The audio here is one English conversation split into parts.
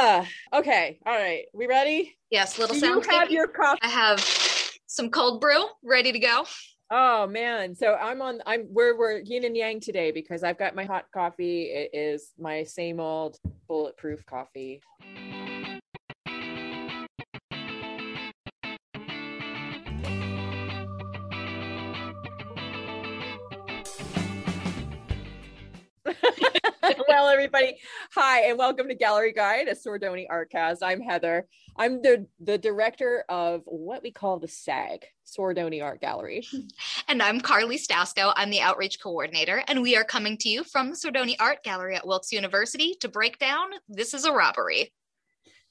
Ah, okay. All right. We ready? Yes, little Do sound. you have your coffee? I have some cold brew ready to go. Oh man. So I'm on I'm we're we're yin and yang today because I've got my hot coffee. It is my same old bulletproof coffee. well, everybody, hi, and welcome to Gallery Guide, a Sordoni Artcast. I'm Heather. I'm the the director of what we call the SAG, Sordoni Art Gallery. And I'm Carly Stasko. I'm the outreach coordinator, and we are coming to you from the Sordoni Art Gallery at Wilkes University to break down This is a Robbery.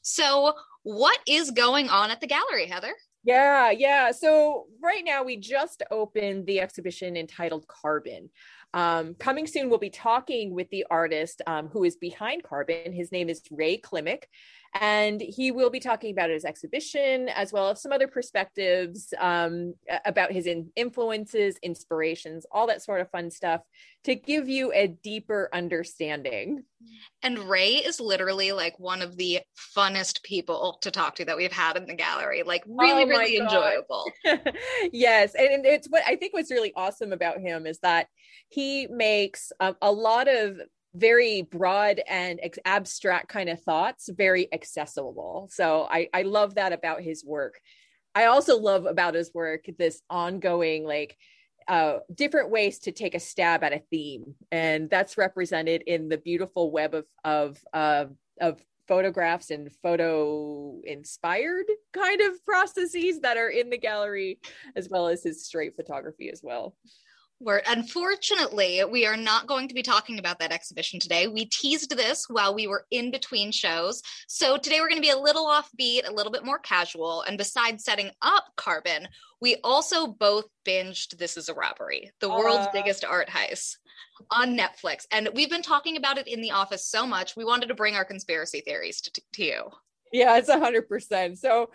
So, what is going on at the gallery, Heather? Yeah, yeah. So right now we just opened the exhibition entitled Carbon. Um, coming soon, we'll be talking with the artist um, who is behind Carbon. His name is Ray Klimek, and he will be talking about his exhibition as well as some other perspectives um, about his in- influences, inspirations, all that sort of fun stuff to give you a deeper understanding. And Ray is literally like one of the funnest people to talk to that we've had in the gallery. Like really, Oh really God. enjoyable. yes, and, it's what I think what's really awesome about him is that he makes a, a lot of very broad and ex- abstract kind of thoughts very accessible. So I I love that about his work. I also love about his work this ongoing like uh, different ways to take a stab at a theme, and that's represented in the beautiful web of of uh, of photographs and photo inspired kind of processes that are in the gallery, as well as his straight photography as well. Word. Unfortunately, we are not going to be talking about that exhibition today. We teased this while we were in between shows. So today we're going to be a little offbeat, a little bit more casual. And besides setting up Carbon, we also both binged This is a Robbery, the world's Uh. biggest art heist on Netflix. And we've been talking about it in the office so much, we wanted to bring our conspiracy theories to, to you. Yeah, it's a hundred percent. So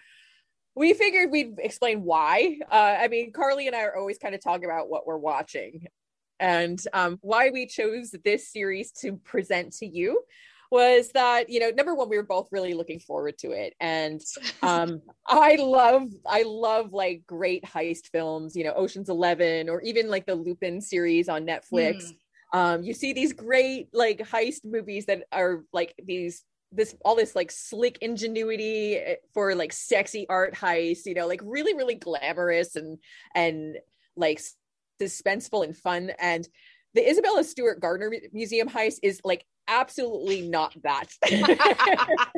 we figured we'd explain why. Uh, I mean, Carly and I are always kind of talking about what we're watching, and um, why we chose this series to present to you was that you know number one we were both really looking forward to it and um i love i love like great heist films you know oceans 11 or even like the lupin series on netflix Mm. um you see these great like heist movies that are like these this all this like slick ingenuity eh, for like sexy art heist you know like really really glamorous and and like suspenseful and fun. And the isabella stewart gardner museum heist is like absolutely not that.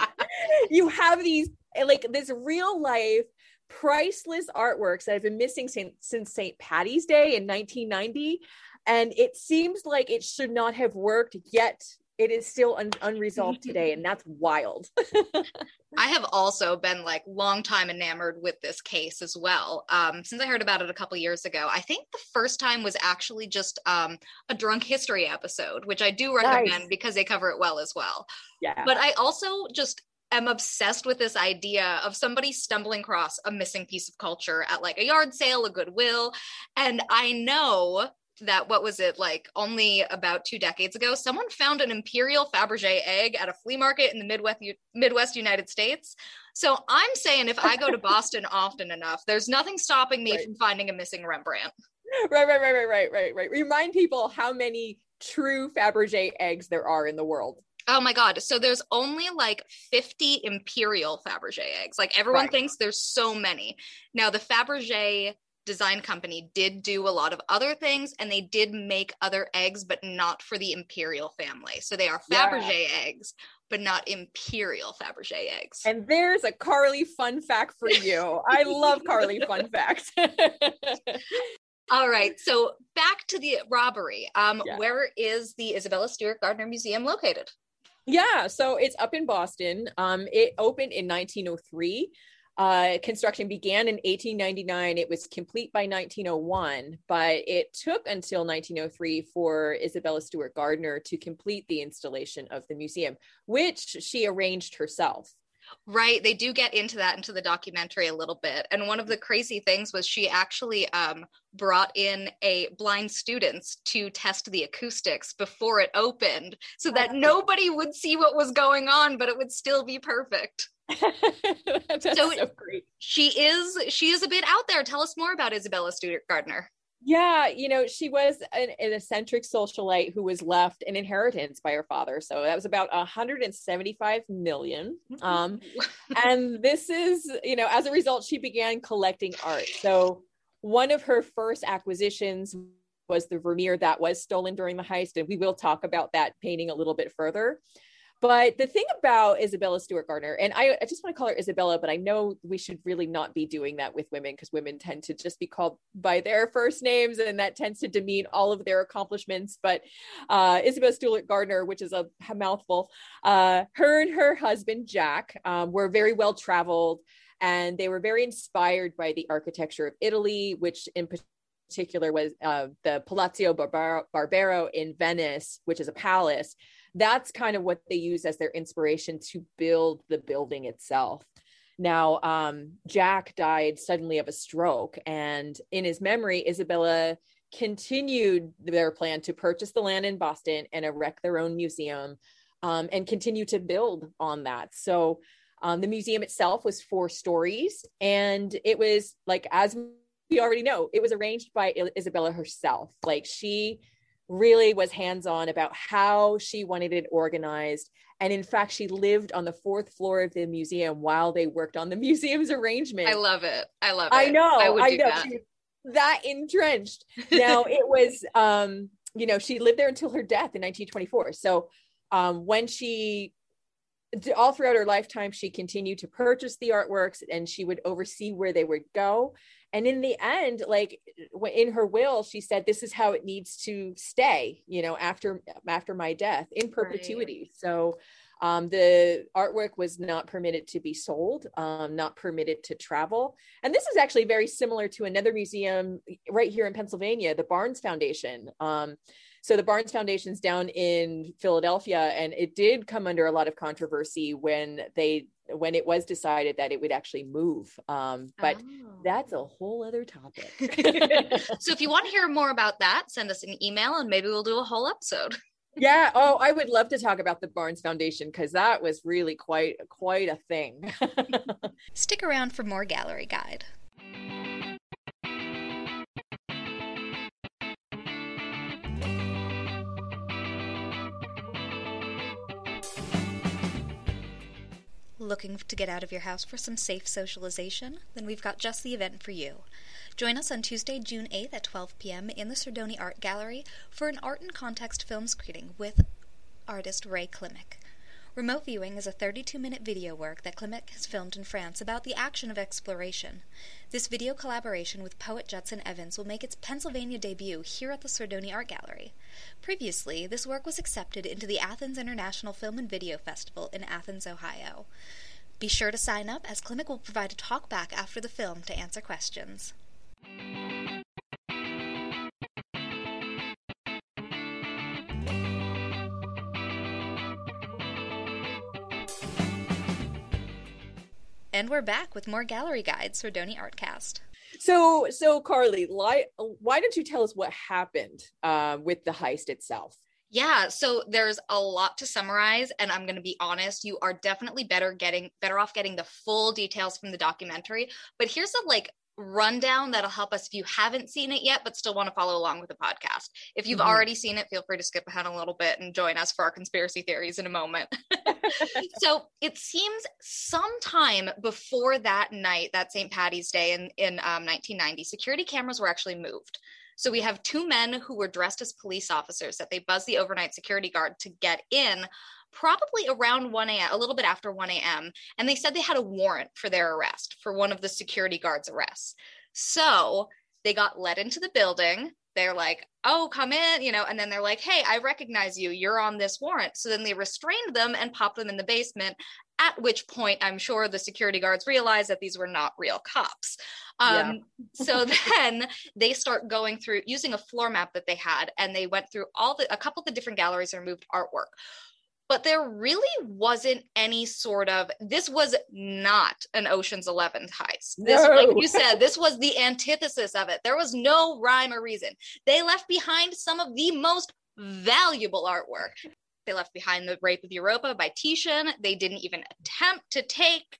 You have these eh, like this real life priceless artworks that have been missing since, since st patty's day in 1990 and it seems like it should not have worked yet it is still un- unresolved today and that's wild I have also been like long time enamored with this case as well. Um, since I heard about it a couple years ago, I think the first time was actually just um, a drunk history episode, which I do recommend Nice. because they cover it well as well. yeah But I also just am obsessed with this idea of somebody stumbling across a missing piece of culture at like a yard sale, a Goodwill, and I know that what was it like only about two decades ago someone found an imperial fabergé egg at a flea market in the midwest midwest united states so i'm saying if i go to boston often enough there's nothing stopping me Right. from finding a missing rembrandt right right right right right right right remind people how many true fabergé eggs there are in the world Oh my God. So there's only like 50 Imperial Fabergé eggs. Like everyone Right. thinks there's so many. Now, the Fabergé design company did do a lot of other things and they did make other eggs, but not for the Imperial family. So they are Yeah. Fabergé eggs, but not Imperial Fabergé eggs. and there's a carly fun fact for you i love carly fun facts All right. So back to the robbery. Um, Yeah. Where is the Isabella Stewart Gardner Museum located? Yeah, so it's up in Boston. Um, it opened in 1903. Uh, construction began in 1899. It was complete by 1901, but it took until 1903 for Isabella Stewart Gardner to complete the installation of the museum, which she arranged herself. Right. They do get into that into the documentary a little bit. And one of the crazy things was she actually um, brought in a blind students to test the acoustics before it opened so that nobody would see what was going on, but it would still be perfect. So, so great. She is she is a bit out there. Tell us more about Isabella Stewart Gardner. Yeah, you know, she was an, an, eccentric socialite who was left an inheritance by her father. So that was about 175 million. Mm-hmm. Um, and this is, you know, as a result, she began collecting art. So one of her first acquisitions was the Vermeer that was stolen during the heist. And we will talk about that painting a little bit further. But the thing about Isabella Stewart Gardner, and I, I, just want to call her Isabella, but I know we should really not be doing that with women because women tend to just be called by their first names, and that tends to demean all of their accomplishments. But uh, Isabella Stewart Gardner, which is a, a mouthful, uh, her and her husband Jack um, were very well traveled, and they were very inspired by the architecture of Italy, which in particular was uh, the Palazzo Barbaro, Barbaro in Venice, which is a palace that's kind of what they use as their inspiration to build the building itself. Now, um, Jack died suddenly of a stroke, and in his memory, Isabella continued their plan to purchase the land in Boston and erect their own museum um, and continue to build on that. So, um, the museum itself was four stories, and it was like, as we already know, it was arranged by Isabella herself. Like, she really was hands on about how she wanted it organized. And in fact, she lived on the fourth floor of the museum while they worked on the museum's arrangement. I love it. I love it. I know. I, would I know. That. that entrenched. Now it was, um, you know, she lived there until her death in 1924. So um, when she all throughout her lifetime she continued to purchase the artworks and she would oversee where they would go and in the end like in her will she said this is how it needs to stay you know after after my death in perpetuity right. so um, the artwork was not permitted to be sold, um, not permitted to travel. And this is actually very similar to another museum right here in Pennsylvania, the Barnes Foundation. Um, so the Barnes Foundation's down in Philadelphia, and it did come under a lot of controversy when they when it was decided that it would actually move. Um, but oh. that's a whole other topic. so if you want to hear more about that, send us an email and maybe we'll do a whole episode. yeah. Oh, I would love to talk about the Barnes Foundation because that was really quite quite a thing. Stick around for more gallery guide. Looking to get out of your house for some safe socialization? Then we've got just the event for you. Join us on Tuesday, June 8th at 12 p.m. in the Sordoni Art Gallery for an art and context film screening with artist Ray Klimek. Remote viewing is a 32 minute video work that Klimek has filmed in France about the action of exploration. This video collaboration with poet Judson Evans will make its Pennsylvania debut here at the Sordoni Art Gallery. Previously, this work was accepted into the Athens International Film and Video Festival in Athens, Ohio. Be sure to sign up as Klimek will provide a talk back after the film to answer questions. And we're back with more gallery guides Sordoni Artcast. So, so Carly, why, why don't you tell us what happened uh, with the heist itself? Yeah, so there's a lot to summarize, and I'm going to be honest. You are definitely better getting better off getting the full details from the documentary. But here's a like rundown that'll help us if you haven't seen it yet but still want to follow along with the podcast. If you've mm-hmm. already seen it, feel free to skip ahead a little bit and join us for our conspiracy theories in a moment. so it seems sometime before that night, that St. Patty's Day in, in um, 1990, security cameras were actually moved. So we have two men who were dressed as police officers that they buzzed the overnight security guard to get in probably around 1 a.m., a little bit after 1 a.m. And they said they had a warrant for their arrest, for one of the security guards' arrests. So they got let into the building. They're like, oh, come in, you know, and then they're like, hey, I recognize you. You're on this warrant. So then they restrained them and popped them in the basement, at which point I'm sure the security guards realized that these were not real cops. Um, yeah. so then they start going through using a floor map that they had, and they went through all the, a couple of the different galleries and removed artwork but there really wasn't any sort of this was not an oceans 11 heist. This No. like you said this was the antithesis of it. There was no rhyme or reason. They left behind some of the most valuable artwork. They left behind the rape of europa by titian. They didn't even attempt to take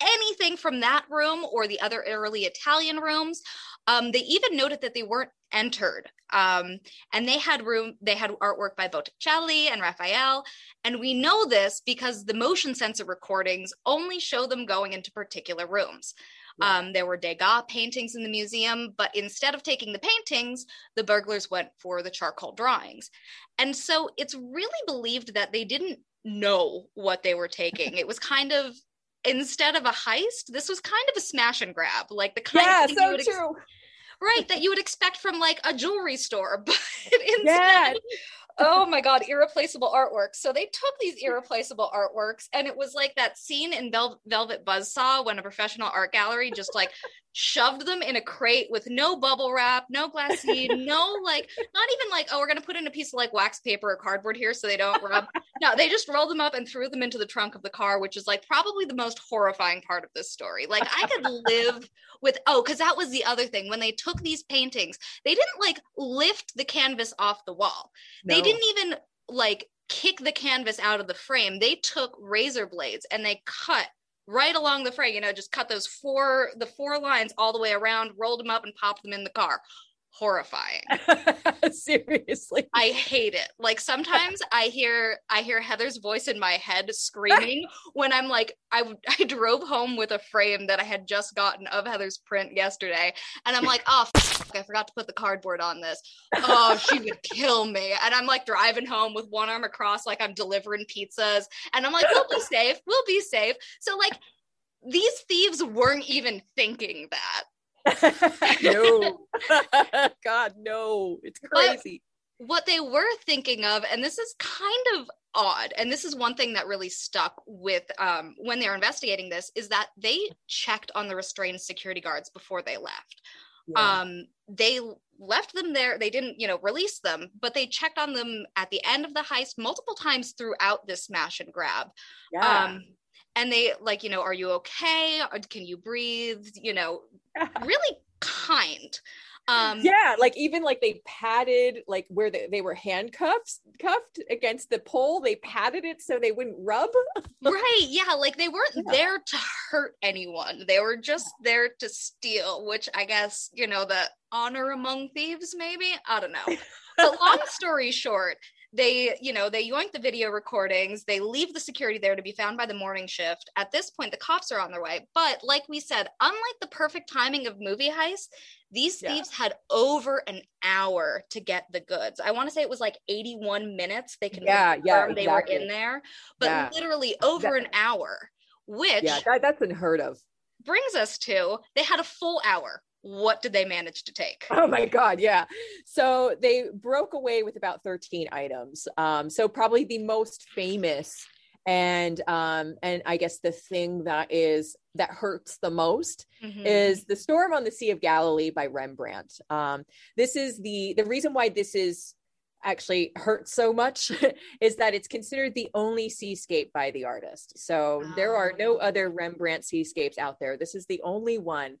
anything from that room or the other early italian rooms um, they even noted that they weren't entered. Um, and they had room they had artwork by botticelli and raphael. And we know this because the motion sensor recordings only show them going into particular rooms. Yeah. um, there were degas paintings in the museum but instead of taking the paintings the burglars went for the charcoal drawings. And so it's really believed that they didn't know what they were taking. It was kind of instead of a heist this was kind of a smash and grab like the kind yeah of thing you so ex- true. right that you would expect from like a jewelry store but instead yeah oh my god irreplaceable artworks so they took these irreplaceable artworks and it was like that scene in Vel- velvet buzzsaw when a professional art gallery just like shoved them in a crate with no bubble wrap no glassine no like not even like oh we're gonna put in a piece of like wax paper or cardboard here so they don't rub. No they just rolled them up and threw them into the trunk of the car which is like probably the most horrifying part of this story. Like i could live with oh because that was the other thing. When they took these paintings they didn't like lift the canvas off the wall. They didn't even like kick the canvas out of the frame. They took razor blades and they cut right along the fray, you know just cut those four the four lines all the way around rolled them up and popped them in the car horrifying. Seriously. I hate it. Like sometimes i hear i hear heather's voice in my head screaming when i'm like I I drove home with a frame that i had just gotten of heather's print yesterday and i'm like oh i forgot to put the cardboard on this. Oh she would kill me. And i'm like driving home with one arm across like i'm delivering pizzas and i'm like we'll be safe. We'll be safe. So like these thieves weren't even thinking that no god no it's crazy what they were thinking of, and this is kind of odd, and this is one thing that really stuck with um, when they were investigating this, is that they checked on the restrained security guards before they left. Yeah. Um, they left them there. They didn't, you know, release them, but they checked on them at the end of the heist multiple times throughout this smash and grab. yeah. Um, and they like, you know, are you okay? Can you breathe? You know, really kind. Um, yeah like even like they patted like where they, they were handcuffed cuffed against the pole they patted it so they wouldn't rub right yeah like they weren't Yeah. there to hurt anyone they were just there to steal which i guess you know the honor among thieves maybe i don't know but long story short they you know they yoink the video recordings they leave the security there to be found by the morning shift. At this point the cops are on their way. But like we said unlike the perfect timing of movie heists these Yeah. thieves had over an hour to get the goods. I want to say it was like 81 minutes they can Yeah, yeah, confirm they were in there but Yeah. literally over That- an hour which yeah that, that's unheard of. brings us to they had a full hour what did they manage to take Oh my God, yeah. So they broke away with about 13 items. Um, so probably the most famous and um, and I guess the thing that is that hurts the most Mhm. is the storm on the sea of galilee by rembrandt um, this is the the reason why this is actually hurts so much is that it's considered the only seascape by the artist so there are no Oh. other rembrandt seascapes out there this is the only one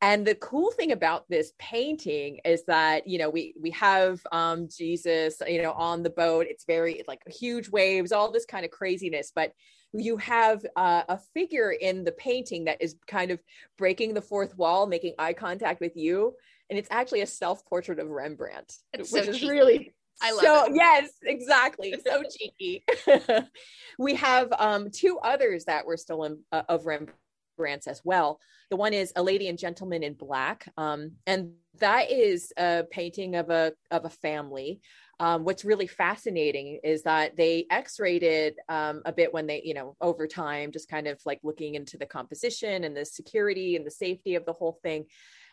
and the cool thing about this painting is that you know we we have um jesus you know on the boat. It's very like huge waves all this kind of craziness. But you have uh, a figure in the painting that is kind of breaking the fourth wall making eye contact with you. And it's actually a self-portrait of rembrandt which so is cheeky. really I love so it. yes exactly. So cheeky. We have um two others that were still in, uh, of rembrandt's as well. The one is a lady and gentleman in black um and that is a painting of a of a family. Um, what's really fascinating is that they x-rayed um, a bit when they you know over time just kind of like looking into the composition and the security and the safety of the whole thing.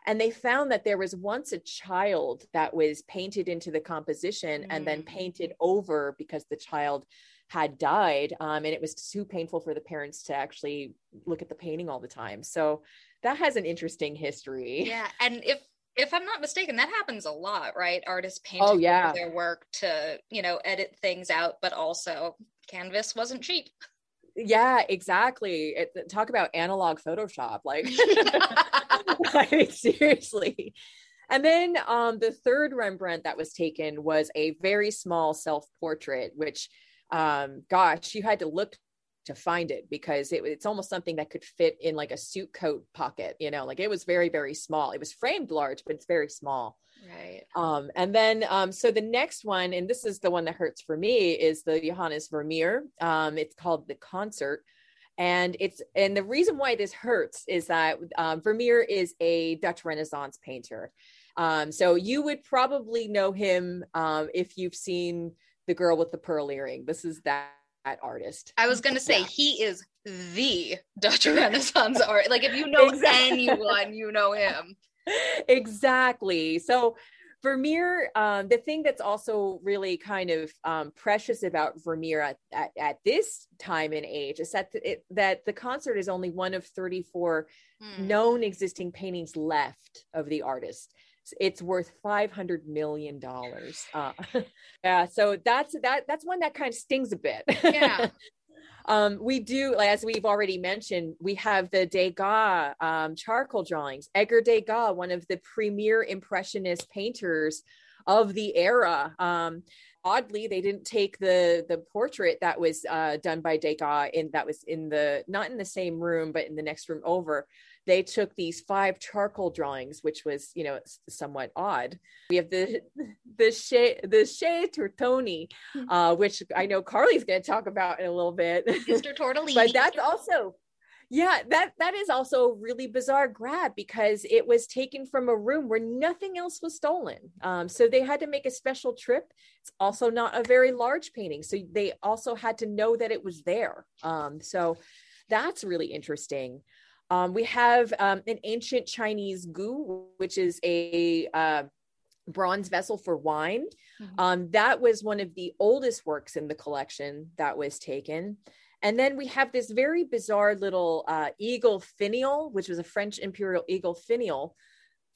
And they found that there was once a child that was painted into the composition and then Mm. painted over because the child had died um, and it was too painful for the parents to actually look at the painting all the time so that has an interesting history yeah and if if i'm not mistaken that happens a lot right artists paint Oh, yeah. their work to you know edit things out but also canvas wasn't cheap. Yeah, exactly. It, talk about analog Photoshop. Like, like seriously. And then um, the third Rembrandt that was taken was a very small self portrait, which, um, gosh, you had to look to find it because it, it's almost something that could fit in like a suit coat pocket, you know, like it was very, very small. It was framed large, but it's very small. Right. Um, and then, um, so the next one, and this is the one that hurts for me, is the Johannes Vermeer. Um, it's called The Concert. And it's, and the reason why this hurts is that um, Vermeer is a Dutch Renaissance painter. Um, so you would probably know him um, if you've seen The Girl with the Pearl Earring. This is that artist. I was going to say yeah. he is the Dutch Renaissance art. Like if you know exactly. anyone, you know him. exactly. So Vermeer, um, the thing that's also really kind of um, precious about Vermeer at, at, at, this time and age is that it, that the concert is only one of 34 hmm. known existing paintings left of the artist it's worth 500 million dollars. Uh, yeah so that's that that's one that kind of stings a bit. Yeah. Um, we do as we've already mentioned we have the degas um, charcoal drawings. Edgar degas one of the premier impressionist painters of the era. Um, oddly they didn't take the the portrait that was uh, done by degas in that was in the not in the same room but in the next room over they took these five charcoal drawings, which was, you know, somewhat odd. We have the the Chez the Chez Tortoni, hmm. uh, which I know Carly's going to talk about in a little bit. Mr. Tortellini. but that's also yeah that that is also a really bizarre grab because it was taken from a room where nothing else was stolen um, so they had to make a special trip it's also not a very large painting so they also had to know that it was there um, so that's really interesting um, we have um, an ancient Chinese gu, which is a uh, bronze vessel for wine. Mm-hmm. Um, that was one of the oldest works in the collection that was taken. And then we have this very bizarre little uh, eagle finial, which was a French imperial eagle finial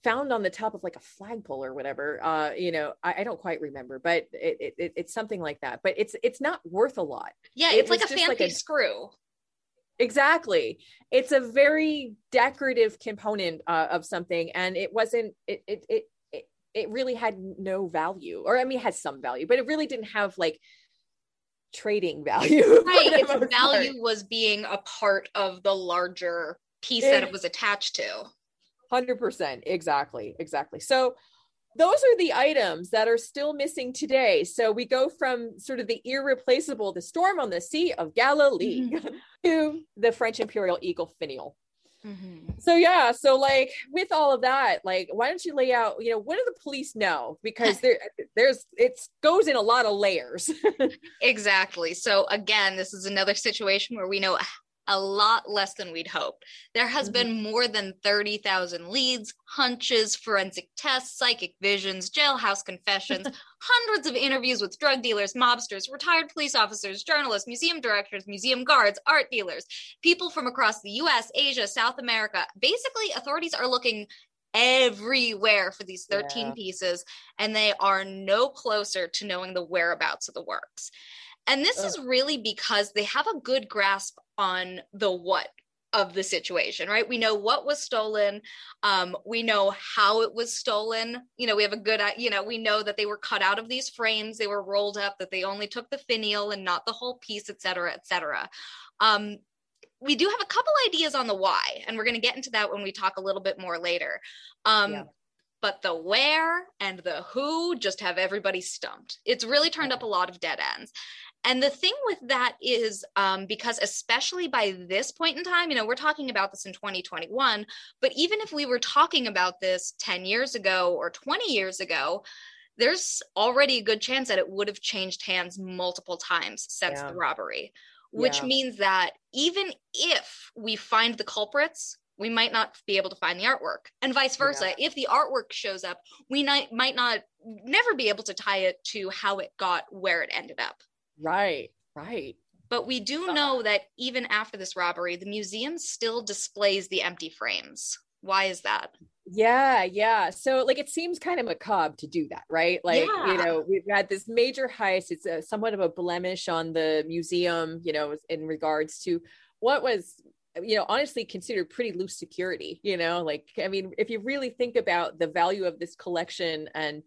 found on the top of like a flagpole or whatever. Uh, you know, I, I don't quite remember, but it, it, it's something like that. But it's it's not worth a lot. Yeah, it's it like a fancy like a, screw. Exactly. It's a very decorative component uh, of something, and it wasn't. It, it it it it really had no value, or I mean, it has some value, but it really didn't have like trading value. Right. its value part. was being a part of the larger piece it, that it was attached to. Hundred percent. Exactly. Exactly. So those are the items that are still missing today. So we go from sort of the irreplaceable, the storm on the Sea of Galilee, mm-hmm. to the French imperial eagle finial. Mm-hmm. So yeah, so like with all of that, like why don't you lay out, you know, what do the police know? Because there there's it goes in a lot of layers. exactly. So again, this is another situation where we know a lot less than we'd hoped. There has mm-hmm. been more than 30,000 leads, hunches, forensic tests, psychic visions, jailhouse confessions, hundreds of interviews with drug dealers, mobsters, retired police officers, journalists, museum directors, museum guards, art dealers, people from across the US, Asia, South America. Basically, authorities are looking everywhere for these 13 yeah. pieces, and they are no closer to knowing the whereabouts of the works. And this Ugh. is really because they have a good grasp on the what of the situation, right? We know what was stolen. Um, we know how it was stolen. You know, we have a good, you know, we know that they were cut out of these frames, they were rolled up, that they only took the finial and not the whole piece, et cetera, et cetera. Um, we do have a couple ideas on the why, and we're going to get into that when we talk a little bit more later. Um, yeah. But the where and the who just have everybody stumped. It's really turned up a lot of dead ends. And the thing with that is um, because, especially by this point in time, you know, we're talking about this in 2021, but even if we were talking about this 10 years ago or 20 years ago, there's already a good chance that it would have changed hands multiple times since yeah. the robbery, which yeah. means that even if we find the culprits, we might not be able to find the artwork and vice versa yeah. if the artwork shows up we might might not never be able to tie it to how it got where it ended up Right, right. But we do know that even after this robbery, the museum still displays the empty frames. Why is that? Yeah, yeah. So like it seems kind of macabre to do that, right? Like, yeah. you know, we've had this major heist. It's a, somewhat of a blemish on the museum, you know, in regards to what was you know honestly considered pretty loose security you know like i mean if you really think about the value of this collection and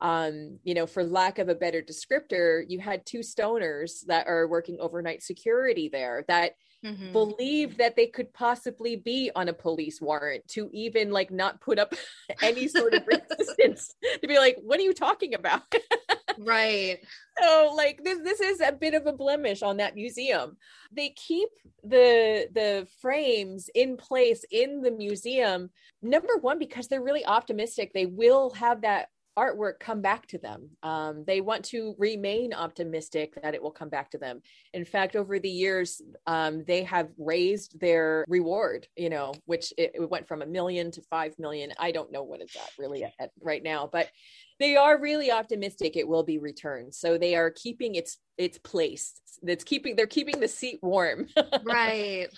um, you know, for lack of a better descriptor, you had two stoners that are working overnight security there that mm-hmm. believed that they could possibly be on a police warrant to even like not put up any sort of resistance to be like, what are you talking about? right. So like this this is a bit of a blemish on that museum. They keep the the frames in place in the museum number one because they're really optimistic they will have that artwork come back to them. Um, they want to remain optimistic that it will come back to them. In fact, over the years, um, they have raised their reward, you know, which it, it, went from a million to five million. I don't know what it's at really at, right now, but they are really optimistic it will be returned. So they are keeping its its place. That's keeping they're keeping the seat warm. right.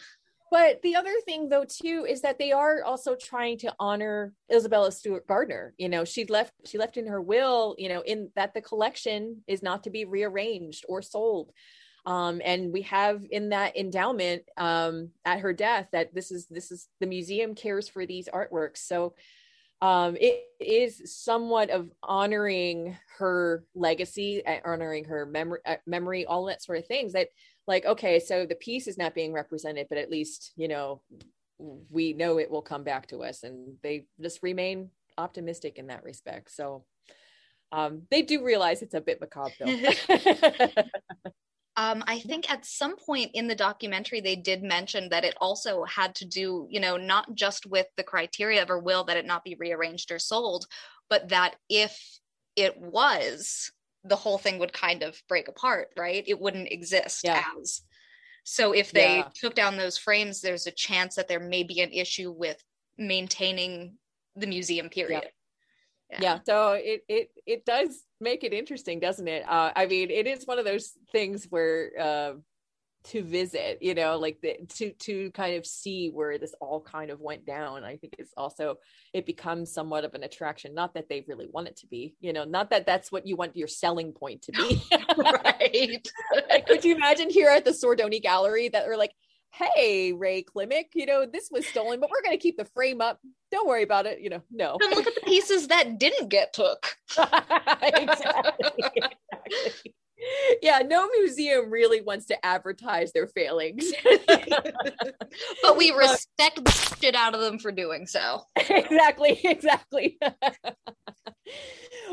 But the other thing, though, too, is that they are also trying to honor Isabella Stewart Gardner. You know, she left she left in her will, you know, in that the collection is not to be rearranged or sold. Um, and we have in that endowment um, at her death that this is this is the museum cares for these artworks. So um, it is somewhat of honoring her legacy, honoring her memory, uh, memory, all that sort of things that like okay so the piece is not being represented but at least you know we know it will come back to us. And they just remain optimistic in that respect. So um, they do realize it's a bit macabre um, I think at some point in the documentary, they did mention that it also had to do, you know, not just with the criteria of her will that it not be rearranged or sold, but that if it was, the whole thing would kind of break apart, right? It wouldn't exist yeah. as. So if they yeah. took down those frames, there's a chance that there may be an issue with maintaining the museum period. Yeah. yeah. so it it it does make it interesting, doesn't it? Uh, I mean, it is one of those things where uh, to visit you know like the, to to kind of see where this all kind of went down. I think it's also it becomes somewhat of an attraction. Not that they really want it to be you know not that that's what you want your selling point to be right? Like, could you imagine here at the sordoni gallery that are like hey ray klimek you know this was stolen but we're going to keep the frame up. Don't worry about it you know no. And look at the pieces that didn't get took. Exactly, exactly yeah, no museum really wants to advertise their failings. but we respect the shit out of them for doing so. Exactly, exactly.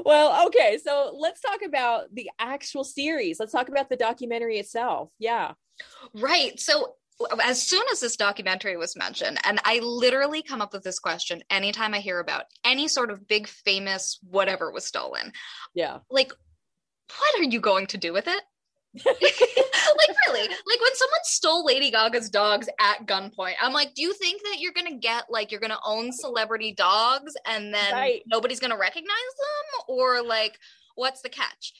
well, okay, so let's talk about the actual series. Let's talk about the documentary itself. Yeah. Right. So as soon as this documentary was mentioned, and I literally come up with this question anytime I hear about any sort of big famous whatever was stolen. Yeah. Like, what are you going to do with it? like really? Like when someone stole lady gaga's dogs at gunpoint i'm like do you think that you're gonna get like you're gonna own celebrity dogs and then right. nobody's gonna recognize them? Or like what's the catch?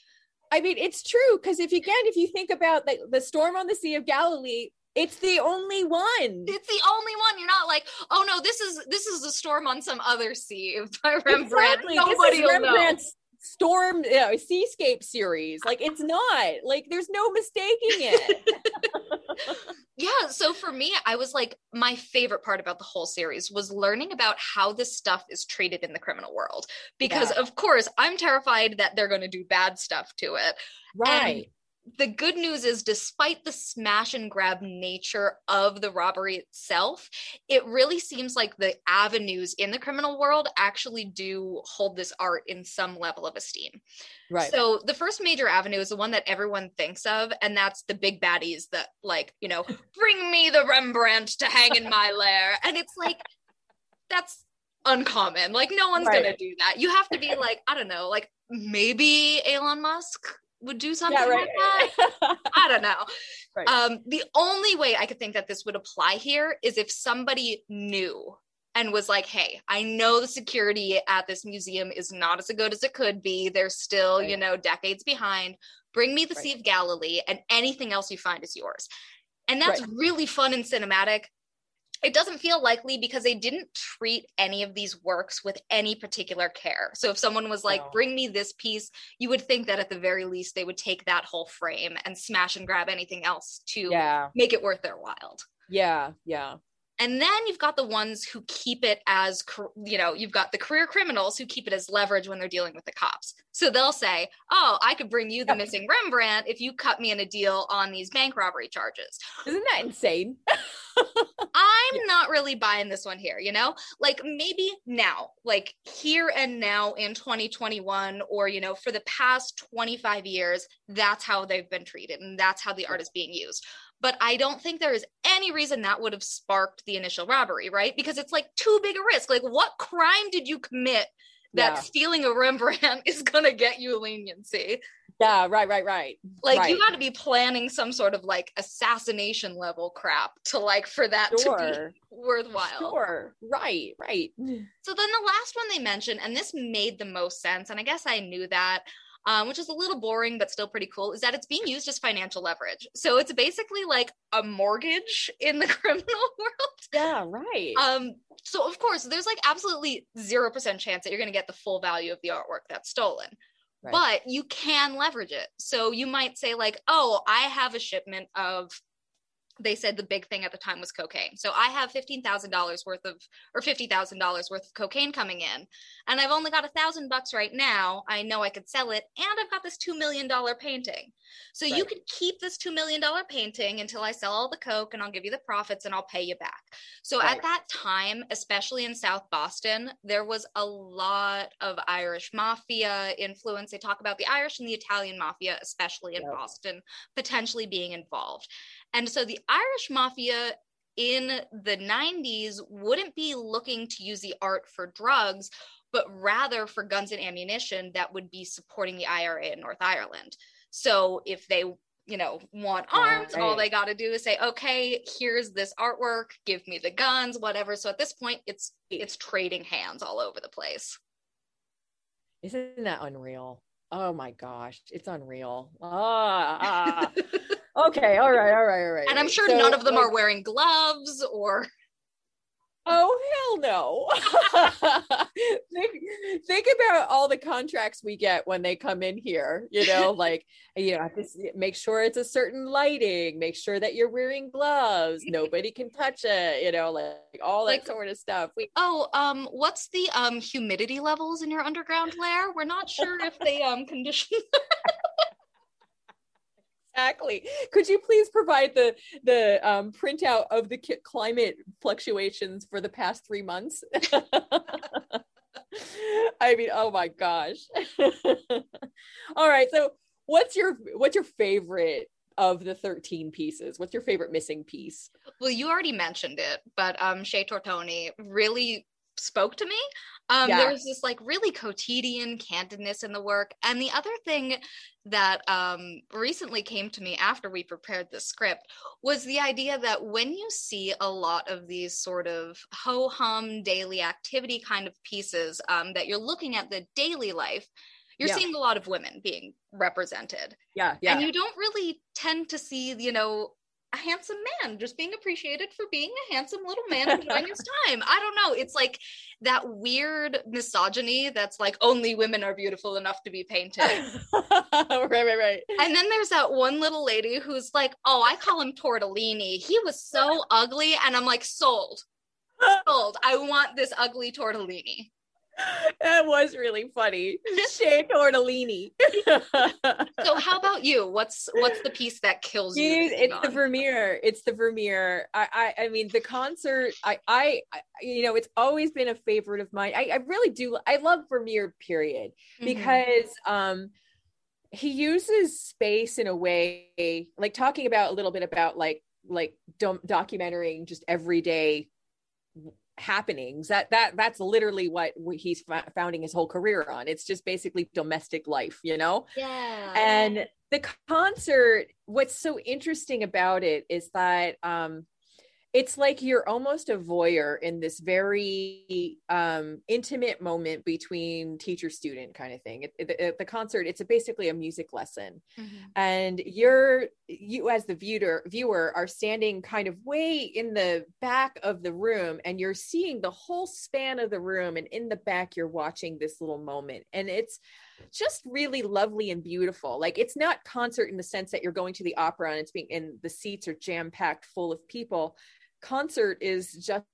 I mean it's true because if you again if you think about the, the storm on the sea of galilee it's the only one. It's the only one. You're not like oh no this is this is a storm on some other sea. By rembrandt exactly. nobody will know storm you know, seascape series. Like it's not. Like there's no mistaking it. Yeah so for me i was like my favorite part about the whole series was learning about how this stuff is treated in the criminal world. Because yeah. of course i'm terrified that they're going to do bad stuff to it. Right. and the good news is despite the smash and grab nature of the robbery itself it really seems like the avenues in the criminal world actually do hold this art in some level of esteem. Right. So the first major avenue is the one that everyone thinks of and that's the big baddies that like you know bring me the rembrandt to hang in my lair. And it's like that's uncommon. Like no one's right. gonna do that. You have to be like i don't know like maybe elon musk would do something yeah, right. like that. I don't know. Right. Um, the only way I could think that this would apply here is if somebody knew and was like, hey, I know the security at this museum is not as good as it could be. They're still, right. you know, decades behind. Bring me the Sea of Galilee, and anything else you find is yours. And that's really fun and cinematic. It doesn't feel likely because they didn't treat any of these works with any particular care. So if someone was like, no. bring me this piece, you would think that at the very least they would take that whole frame and smash and grab anything else to yeah. make it worth their while. Yeah, yeah. And then you've got the ones who keep it as, you know, you've got the career criminals who keep it as leverage when they're dealing with the cops. So they'll say, oh, I could bring you the missing Rembrandt if you cut me in a deal on these bank robbery charges. Isn't that insane? I'm yeah. not really buying this one here, you know? Like maybe now, like here and now in 2021, or, you know, for the past 25 years, that's how they've been treated and that's how the art is being used but I don't think there is any reason that would have sparked the initial robbery, right? Because it's like too big a risk. Like, what crime did you commit that yeah. stealing a Rembrandt is going to get you leniency? Yeah, right, right, right. Like, right. you got to be planning some sort of like assassination level crap to like for that sure. to be worthwhile. Sure, right, right. So then the last one they mentioned, and this made the most sense, and I guess I knew that um, which is a little boring but still pretty cool, is that it's being used as financial leverage. So it's basically like a mortgage in the criminal world. Yeah, right. Um, so of course, there's like absolutely zero percent chance that you're going to get the full value of the artwork that's stolen. But you can leverage it. So you might say, like, oh, I have a shipment of they said the big thing at the time was cocaine. So I have $15,000 worth of, or $50,000 worth of cocaine coming in, and I've only got a thousand bucks right now. I know I could sell it, and I've got this $2 million painting. So right. you could keep this $2 million painting until I sell all the coke and I'll give you the profits and I'll pay you back. So right. at that time, especially in South Boston, there was a lot of Irish mafia influence. They talk about the Irish and the Italian mafia, especially in. Boston, potentially being involved. And so the Irish mafia in the 90s wouldn't be looking to use the art for drugs, but rather for guns and ammunition that would be supporting the IRA in North Ireland. So if they you know want arms right. all they got to do is say okay here's this artwork give me the guns whatever so at this point it's it's trading hands all over the place isn't that unreal oh my gosh it's unreal ah, ah. okay, all right, all right, all right. And I'm sure so, none of them like, are wearing gloves or. Oh hell no! think, think about all the contracts we get when they come in here. You know, like you know, to make sure it's a certain lighting, make sure that you're wearing gloves, nobody can touch it. You know, like all that like, sort of stuff. We- oh, um, what's the um humidity levels in your underground lair? We're not sure if they um condition exactly. Could you please provide the the um, printout of the climate fluctuations for the past three months? I mean, oh my gosh. All right, so what's your what's your favorite of the 13 pieces? What's your favorite missing piece? Well, you already mentioned it, but um Chez Tortoni really spoke to me. Um, yeah. There's this like really quotidian candidness in the work. And the other thing that um, recently came to me after we prepared the script was the idea that when you see a lot of these sort of ho hum daily activity kind of pieces, um, that you're looking at the daily life, you're yeah. seeing a lot of women being represented. Yeah, yeah. And you don't really tend to see, you know, a handsome man just being appreciated for being a handsome little man enjoying his time. I don't know. It's like that weird misogyny that's like only women are beautiful enough to be painted. right, right, right. And then there's that one little lady who's like, oh, I call him Tortellini. He was so ugly. And I'm like, sold. Sold. I want this ugly Tortellini that was really funny. Chez Tortellini. so how about you? What's what's the piece that kills you? it's the Vermeer. It's the Vermeer. I, I I mean the concert. I I you know it's always been a favorite of mine. I, I really do. I love Vermeer. Period. Mm-hmm. Because um he uses space in a way like talking about a little bit about like like documenting just everyday happenings. That that that's literally what he's founding his whole career on. It's just basically domestic life you know? Yeah. And the concert what's so interesting about it is that um it's like you're almost a voyeur in this very um, intimate moment between teacher student kind of thing. It, it, the concert, it's a, basically a music lesson, mm-hmm. and you're you as the viewer viewer are standing kind of way in the back of the room, and you're seeing the whole span of the room, and in the back you're watching this little moment, and it's just really lovely and beautiful. Like it's not concert in the sense that you're going to the opera and it's being and the seats are jam packed full of people concert is just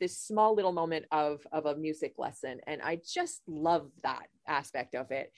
this small little moment of of a music lesson and i just love that aspect of it.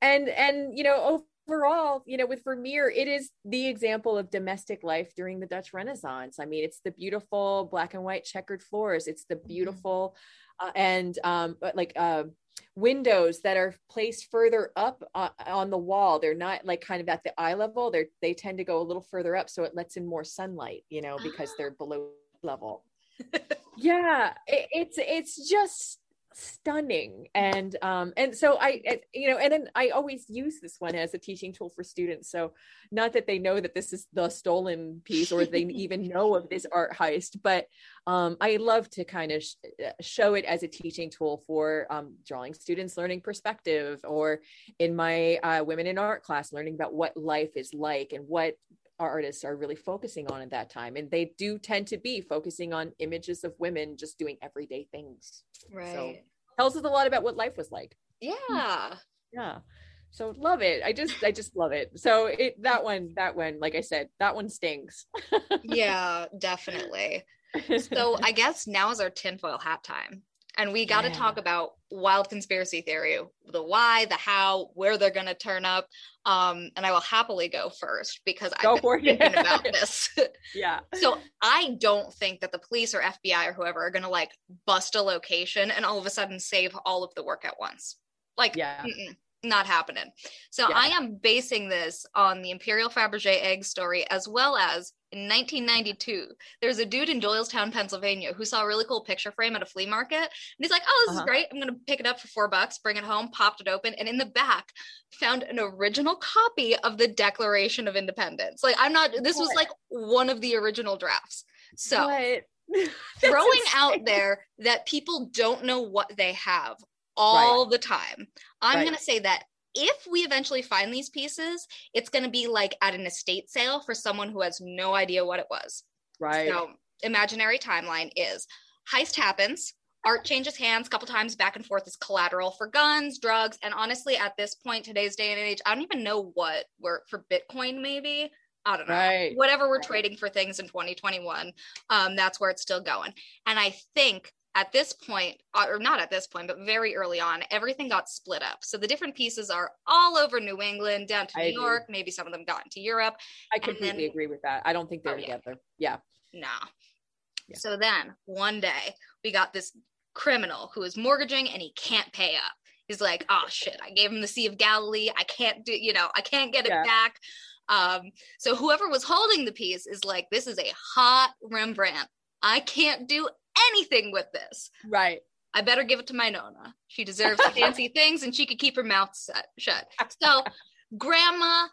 And and you know overall you know with vermeer it is the example of domestic life during the dutch renaissance. I mean it's the beautiful black and white checkered floors. It's the mm-hmm. beautiful uh, and um like uh windows that are placed further up uh, on the wall. They're not like kind of at the eye level. They're they tend to go a little further up so it lets in more sunlight you know because they're below level. Yeah it, it's it's just stunning. And um and so i you know and then i always use this one as a teaching tool for students. So not that they know that this is the stolen piece or they even know of this art heist but um i love to kind of sh- uh, show it as a teaching tool for um, drawing students learning perspective or in my uh, women in art class learning about what life is like and what artists are really focusing on at that time. And they do tend to be focusing on images of women just doing everyday things. Right. so tells us a lot about what life was like. Yeah. Yeah. So love it. I just i just love it. So it that one that one like i said that one stings. Yeah definitely. So i guess now is our tinfoil hat time and we got to yeah. talk about wild conspiracy theory the why the how where they're going to turn up um and i will happily go first because go i've been thinking about this. Yeah. So i don't think that the police or fbi or whoever are going to like bust a location and all of a sudden save all of the work at once. Like yeah. not happening. So yeah. i am basing this on the imperial fabergé egg story as well as in 1992, there's a dude in Doylestown, Pennsylvania, who saw a really cool picture frame at a flea market. And he's like, oh, this uh-huh. is great. I'm going to pick it up for four bucks, bring it home, popped it open. And in the back, found an original copy of the Declaration of Independence. Like, I'm not, this was like one of the original drafts. So, throwing insane. out there that people don't know what they have all right. the time, I'm right. going to say that if we eventually find these pieces, it's going to be like at an estate sale for someone who has no idea what it was. Right. So, imaginary timeline is heist happens, art changes hands a couple times back and forth as collateral for guns, drugs, and honestly, at this point, today's day and age, I don't even know what we're for Bitcoin, maybe. I don't know. Right. Whatever we're right. trading for things in 2021, um, that's where it's still going. And I think at this point, uh, or not at this point, but very early on, everything got split up. So the different pieces are all over New England, down to I New agree. York. Maybe some of them got into Europe. I completely then, agree with that. I don't think they're oh, together. Yeah. No. Yeah. So then one day we got this criminal who is mortgaging and he can't pay up. He's like, oh shit, I gave him the Sea of Galilee. I can't do, you know, I can't get yeah. it back. Um, so whoever was holding the piece is like, this is a hot Rembrandt. I can't do anything with this. Right. I better give it to my Nona. She deserves fancy things and she could keep her mouth set, shut. So, grandma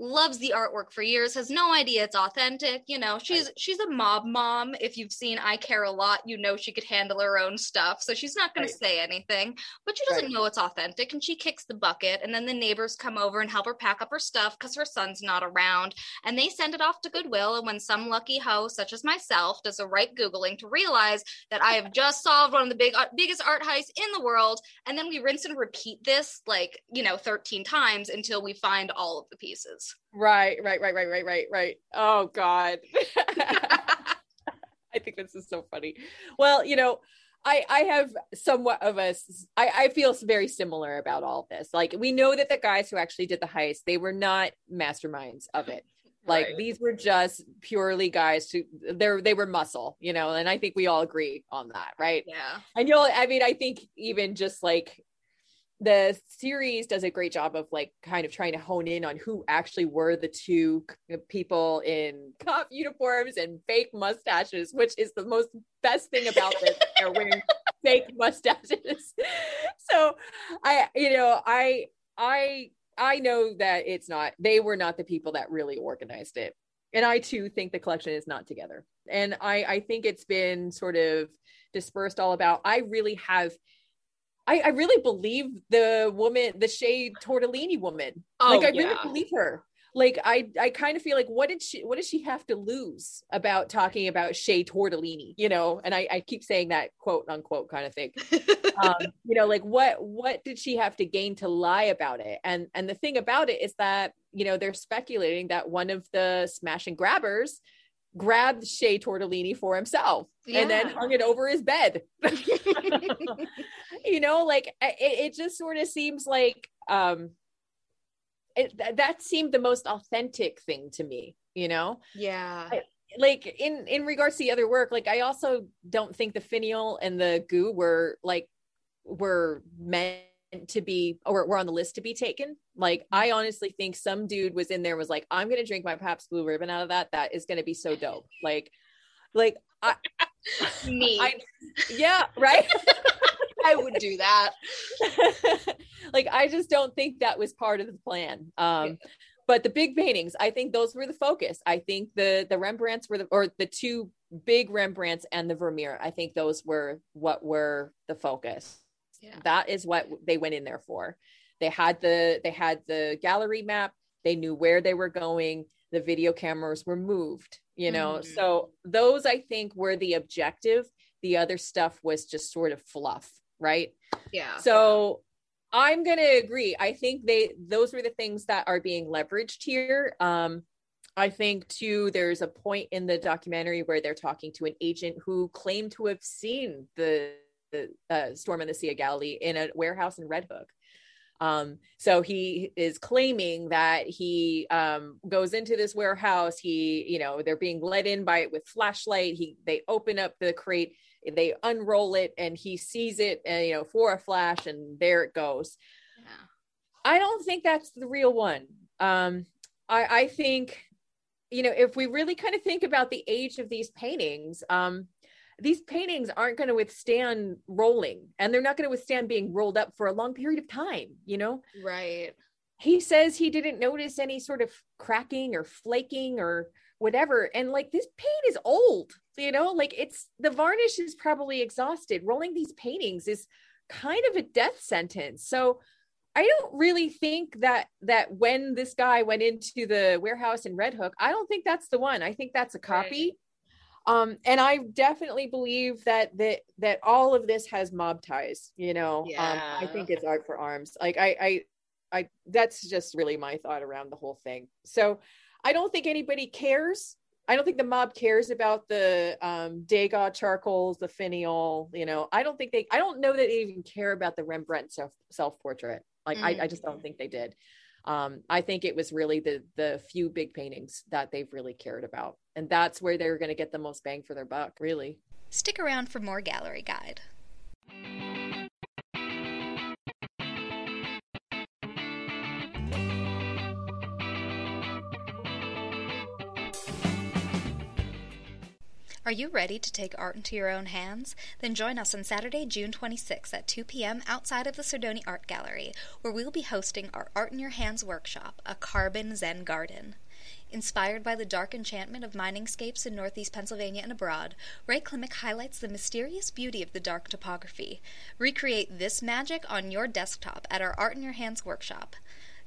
loves the artwork for years has no idea it's authentic you know she's right. she's a mob mom if you've seen i care a lot you know she could handle her own stuff so she's not going right. to say anything but she doesn't right. know it's authentic and she kicks the bucket and then the neighbors come over and help her pack up her stuff because her son's not around and they send it off to goodwill and when some lucky hoe such as myself does a right googling to realize that i have just solved one of the big uh, biggest art heists in the world and then we rinse and repeat this like you know 13 times until we find all of the pieces Right, right, right, right, right, right, right. Oh God. I think this is so funny. Well, you know, I I have somewhat of a I I feel very similar about all this. Like we know that the guys who actually did the heist, they were not masterminds of it. Like right. these were just purely guys who they're they were muscle, you know, and I think we all agree on that, right? Yeah. And you'll I mean, I think even just like the series does a great job of like kind of trying to hone in on who actually were the two uh, people in cop uniforms and fake mustaches, which is the most best thing about this. They're wearing fake mustaches. so I, you know, I, I, I know that it's not, they were not the people that really organized it. and I too think the collection is not together. And I I think it's been sort of dispersed all about. I really have I, I really believe the woman, the Chez Tortoni woman. Oh, like I yeah. really believe her like I I kind of feel like what did she what does she have to lose about talking about Chez Tortoni, you know? And I, I keep saying that quote unquote kind of thing. um, you know, like what what did she have to gain to lie about it? And and the thing about it is that, you know, they're speculating that one of the smash and grabbers grabbed Chez Tortoni for himself yeah. and then hung it over his bed. you know, like it, it just sort of seems like um it, that seemed the most authentic thing to me you know? Yeah. I, like in in regards to the other work like i also don't think the finial and the gu were like were meant to be or were on the list to be taken. Like i honestly think some dude was in there was like i'm gonna drink my Pabst blue ribbon out of that. That is gonna be so dope. Like like i me. I, yeah right I would do that. like I just don't think that was part of the plan. Um yeah. but the big paintings, I think those were the focus. I think the the Rembrandts were the or the two big Rembrandts and the Vermeer. I think those were what were the focus. Yeah. That is what they went in there for. They had the they had the gallery map. They knew where they were going. The video cameras were moved, you know. Mm-hmm. So those I think were the objective. The other stuff was just sort of fluff right? Yeah. So I'm going to agree. I think they those were the things that are being leveraged here. Um I think too there's a point in the documentary where they're talking to an agent who claimed to have seen the, the uh, storm in the Sea of Galilee in a warehouse in Red Hook. Um, so he is claiming that he um, goes into this warehouse. He, you know, they're being let in by it with flashlight. He, they open up the crate they unroll it and he sees it and uh, you know for a flash and there it goes yeah. i don't think that's the real one um i i think you know if we really kind of think about the age of these paintings um these paintings aren't going to withstand rolling and they're not going to withstand being rolled up for a long period of time you know? Right. He says he didn't notice any sort of cracking or flaking or whatever and like this paint is old you know? Like it's the varnish is probably exhausted. Rolling these paintings is kind of a death sentence. So i don't really think that that when this guy went into the warehouse in red hook i don't think that's the one. I think that's a copy. Right. Um and i definitely believe that that that all of this has mob ties you know yeah. um i think it's art for arms like i i i that's just really my thought around the whole thing so I don't think anybody cares. I don't think the mob cares about the um, Degas charcoals, the finial. You know, I don't think they. I don't know that they even care about the Rembrandt self self portrait. Like, mm. I, I just don't think they did. Um, I think it was really the the few big paintings that they've really cared about, and that's where they're going to get the most bang for their buck. Really. Stick around for more gallery guide. Are you ready to take art into your own hands? Then join us on Saturday, June 26th at 2 p.m. outside of the Sordoni Art Gallery, where we'll be hosting our Art in Your Hands workshop, A Carbon Zen Garden. Inspired by the dark enchantment of mining miningscapes in northeast Pennsylvania and abroad, Ray Klimek highlights the mysterious beauty of the dark topography. Recreate this magic on your desktop at our Art in Your Hands workshop.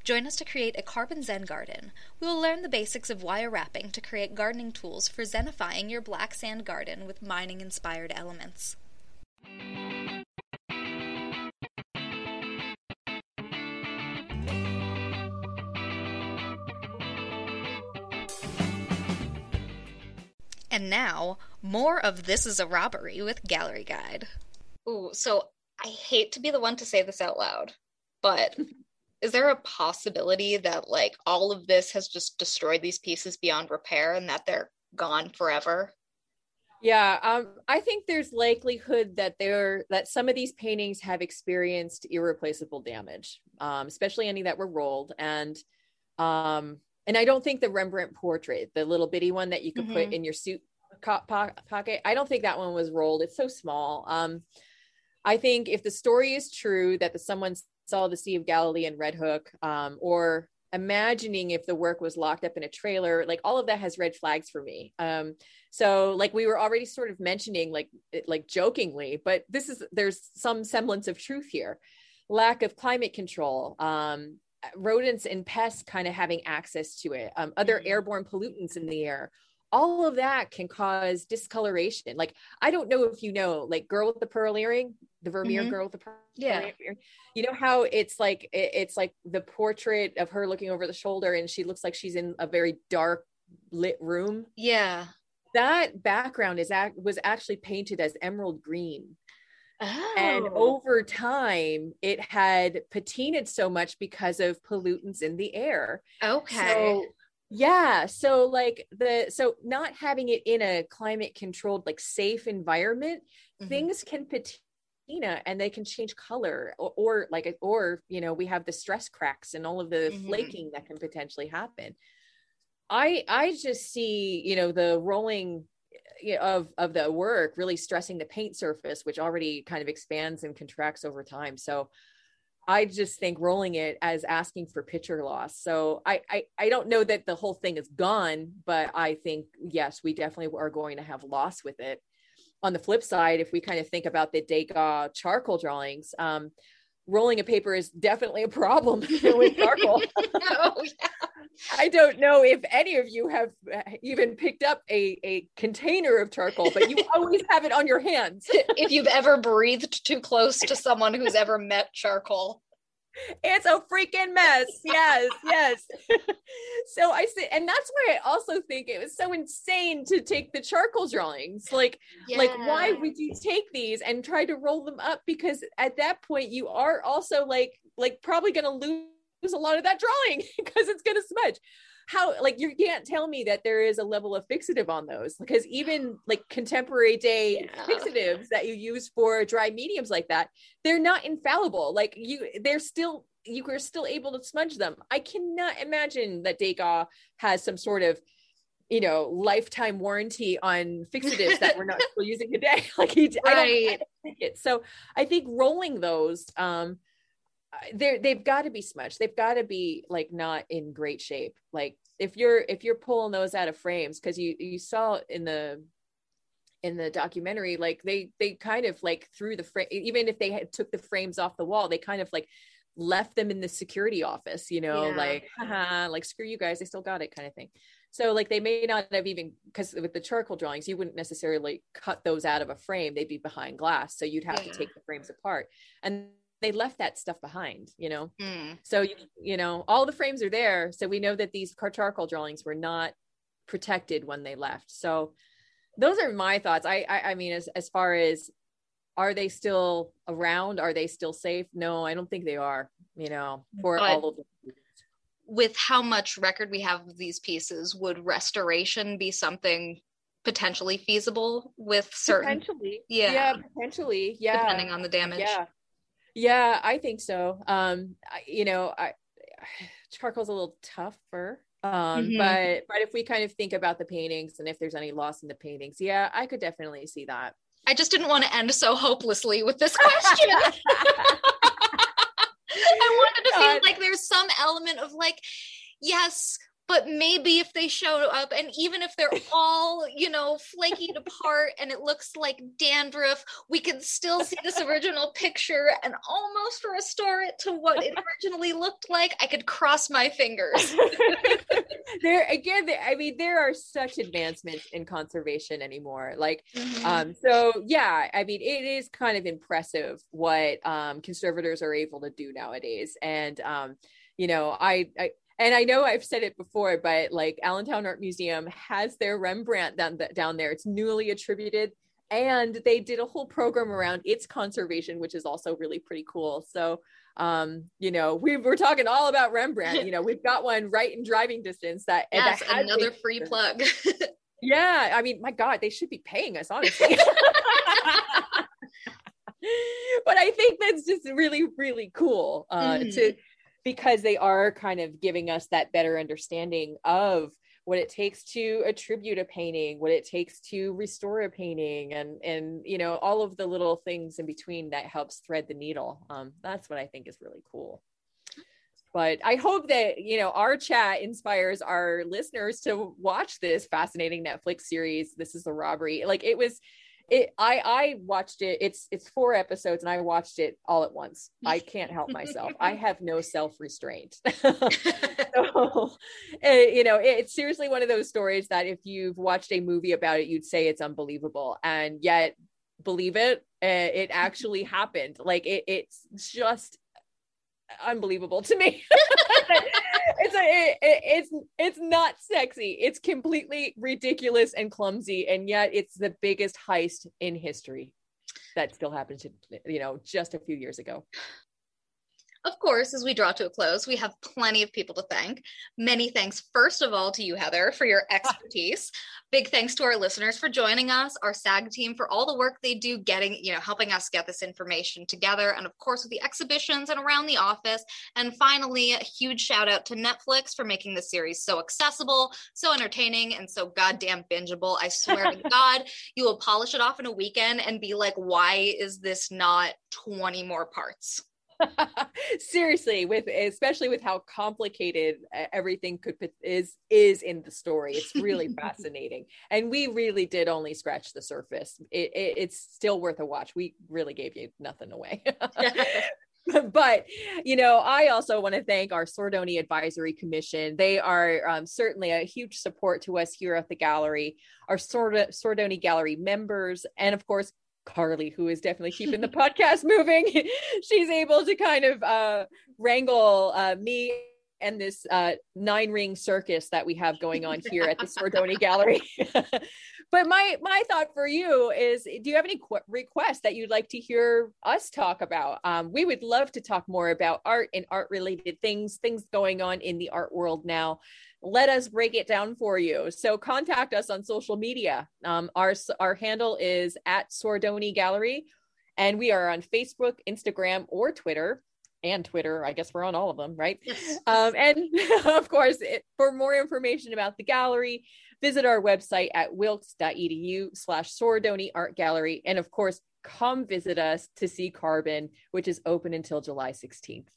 Join us to create a carbon zen garden. We will learn the basics of wire wrapping to create gardening tools for zenifying your black sand garden with mining inspired elements. And now, more of This is a Robbery with Gallery Guide. Ooh, so I hate to be the one to say this out loud, but is there a possibility that like all of this has just destroyed these pieces beyond repair and that they're gone forever? Yeah, um, I think there's likelihood that there that some of these paintings have experienced irreplaceable damage, um, especially any that were rolled. And um, and I don't think the Rembrandt portrait, the little bitty one that you could mm-hmm. put in your suit co- po- pocket, I don't think that one was rolled. It's so small. Um, I think if the story is true that the someone's saw the Sea of Galilee and Red Hook, um, or imagining if the work was locked up in a trailer like all of that has red flags for me. Um so like we were already sort of mentioning like like jokingly but this is there's some semblance of truth here. Lack of climate control um rodents and pests kind of having access to it. Um, other mm-hmm. airborne pollutants in the air all of that can cause discoloration. Like i don't know if you know like girl with the pearl earring the vermeer mm-hmm. girl with the pearl yeah. earring. you know how it's like it, it's like the portrait of her looking over the shoulder and she looks like she's in a very dark lit room? Yeah. That background is act was actually painted as emerald green. Oh. and over time it had patinaed so much because of pollutants in the air. Okay. so, yeah so like the so not having it in a climate controlled like safe environment mm-hmm. things can patina and they can change color or, or, like or you know we have the stress cracks and all of the mm-hmm. flaking that can potentially happen i i just see you know the rolling of of the work really stressing the paint surface which already kind of expands and contracts over time so I just think rolling it as asking for picture loss. So I, I, I don't know that the whole thing is gone, but I think yes, we definitely are going to have loss with it. On the flip side, if we kind of think about the Degas charcoal drawings, um, rolling a paper is definitely a problem with charcoal. oh, yeah. I don't know if any of you have uh, even picked up a, a container of charcoal, but you always have it on your hands. if you've ever breathed too close to someone who's ever met charcoal. It's a freaking mess. Yes, yes. so I say, and that's why I also think it was so insane to take the charcoal drawings. Like, yeah. like why would you take these and try to roll them up? Because at that point, you are also like, like probably going to lose a lot of that drawing because it's going to smudge. How like you can't tell me that there is a level of fixative on those because even like contemporary day yeah. fixatives that you use for dry mediums like that they're not infallible. Like you they're still you are still able to smudge them. I cannot imagine that degas has some sort of you know lifetime warranty on fixatives that we're not still using today. Like he right. I, don't, I don't think it. So i think rolling those um they're they've got to be smudged. They've got to be like not in great shape. Like if you're if you're pulling those out of frames because you you saw in the in the documentary like they they kind of like threw the frame even if they had took the frames off the wall they kind of like left them in the security office you know yeah. like haha like screw you guys they still got it kind of thing. So like they may not have even because with the charcoal drawings you wouldn't necessarily cut those out of a frame. They'd be behind glass so you'd have yeah. to take the frames apart. And they left that stuff behind, you know? Mm. So, you, you know, all the frames are there. So we know that these charcoal drawings were not protected when they left. So those are my thoughts. I, I, I mean, as, as far as are they still around? Are they still safe? No, I don't think they are, you know, for but all of them. With how much record we have of these pieces, would restoration be something potentially feasible with certain potentially yeah yeah potentially yeah depending on the damage yeah yeah, I think so. Um, you know, I, charcoal's a little tougher. Um, mm-hmm. but but if we kind of think about the paintings and if there's any loss in the paintings, yeah, I could definitely see that. I just didn't want to end so hopelessly with this question. I wanted to God. feel like there's some element of like, yes, but maybe if they show up and even if they're all you know flaky apart and it looks like dandruff we can still see this original picture and almost restore it to what it originally looked like. I could cross my fingers. There again i mean there are such advancements in conservation anymore like mm-hmm. um so yeah i mean it is kind of impressive what um conservators are able to do nowadays. And um you know I, I and I know I've said it before, but like Allentown Art Museum has their Rembrandt down, down there. It's newly attributed. And they did a whole program around its conservation, which is also really pretty cool. So, um, you know, we are talking all about Rembrandt. You know, we've got one right in driving distance. That yes, that another free plug. yeah, I mean, my God, they should be paying us, honestly. but I think that's just really, really cool uh, mm. to because they are kind of giving us that better understanding of what it takes to attribute a painting what it takes to restore a painting and and you know all of the little things in between that helps thread the needle um, that's what i think is really cool but I hope that you know our chat inspires our listeners to watch this fascinating Netflix series. This is the robbery. Like it was it I I watched it. It's it's four episodes and I watched it all at once. I can't help myself. I have no self-restraint. so, uh, you know, it's seriously one of those stories that if you've watched a movie about it, you'd say it's unbelievable. And yet believe it, uh, it actually happened. Like it, it's just unbelievable to me. it's a, it, it's it's not sexy. It's completely ridiculous and clumsy, and yet it's the biggest heist in history that still happened to you know just a few years ago. Of course, as we draw to a close, we have plenty of people to thank. Many thanks, first of all, to you, Heather, for your expertise. Big thanks to our listeners for joining us, our SAG team for all the work they do getting, you know, helping us get this information together, and of course, with the exhibitions and around the office. And finally, a huge shout out to Netflix for making the series so accessible, so entertaining, and so goddamn bingeable. I swear to God, you will polish it off in a weekend and be like, why is this not 20 more parts? seriously with especially with how complicated everything could is is in the story. It's really fascinating. And we really did only scratch the surface. It, it, it's still worth a watch. We really gave you nothing away. But you know i also want to thank our sordoni advisory commission. They are um, certainly a huge support to us here at the gallery. Our Sord- sordoni gallery members and of course Carly, who is definitely keeping the podcast moving, she's able to kind of uh, wrangle uh, me and this uh, nine ring circus that we have going on here at the Sordoni Gallery. But my my thought for you is, do you have any qu- requests that you'd like to hear us talk about? Um, we would love to talk more about art and art related things, things going on in the art world now let us break it down for you. So contact us on social media. Um, our our handle is at Sordoni Gallery, and we are on Facebook, Instagram, or Twitter. And Twitter, I guess we're on all of them, right? Yes. Um, and of course, it, for more information about the gallery, visit our website at wilkes.edu slash Sordoni Art Gallery. And of course, come visit us to see Carbon, which is open until July 16th.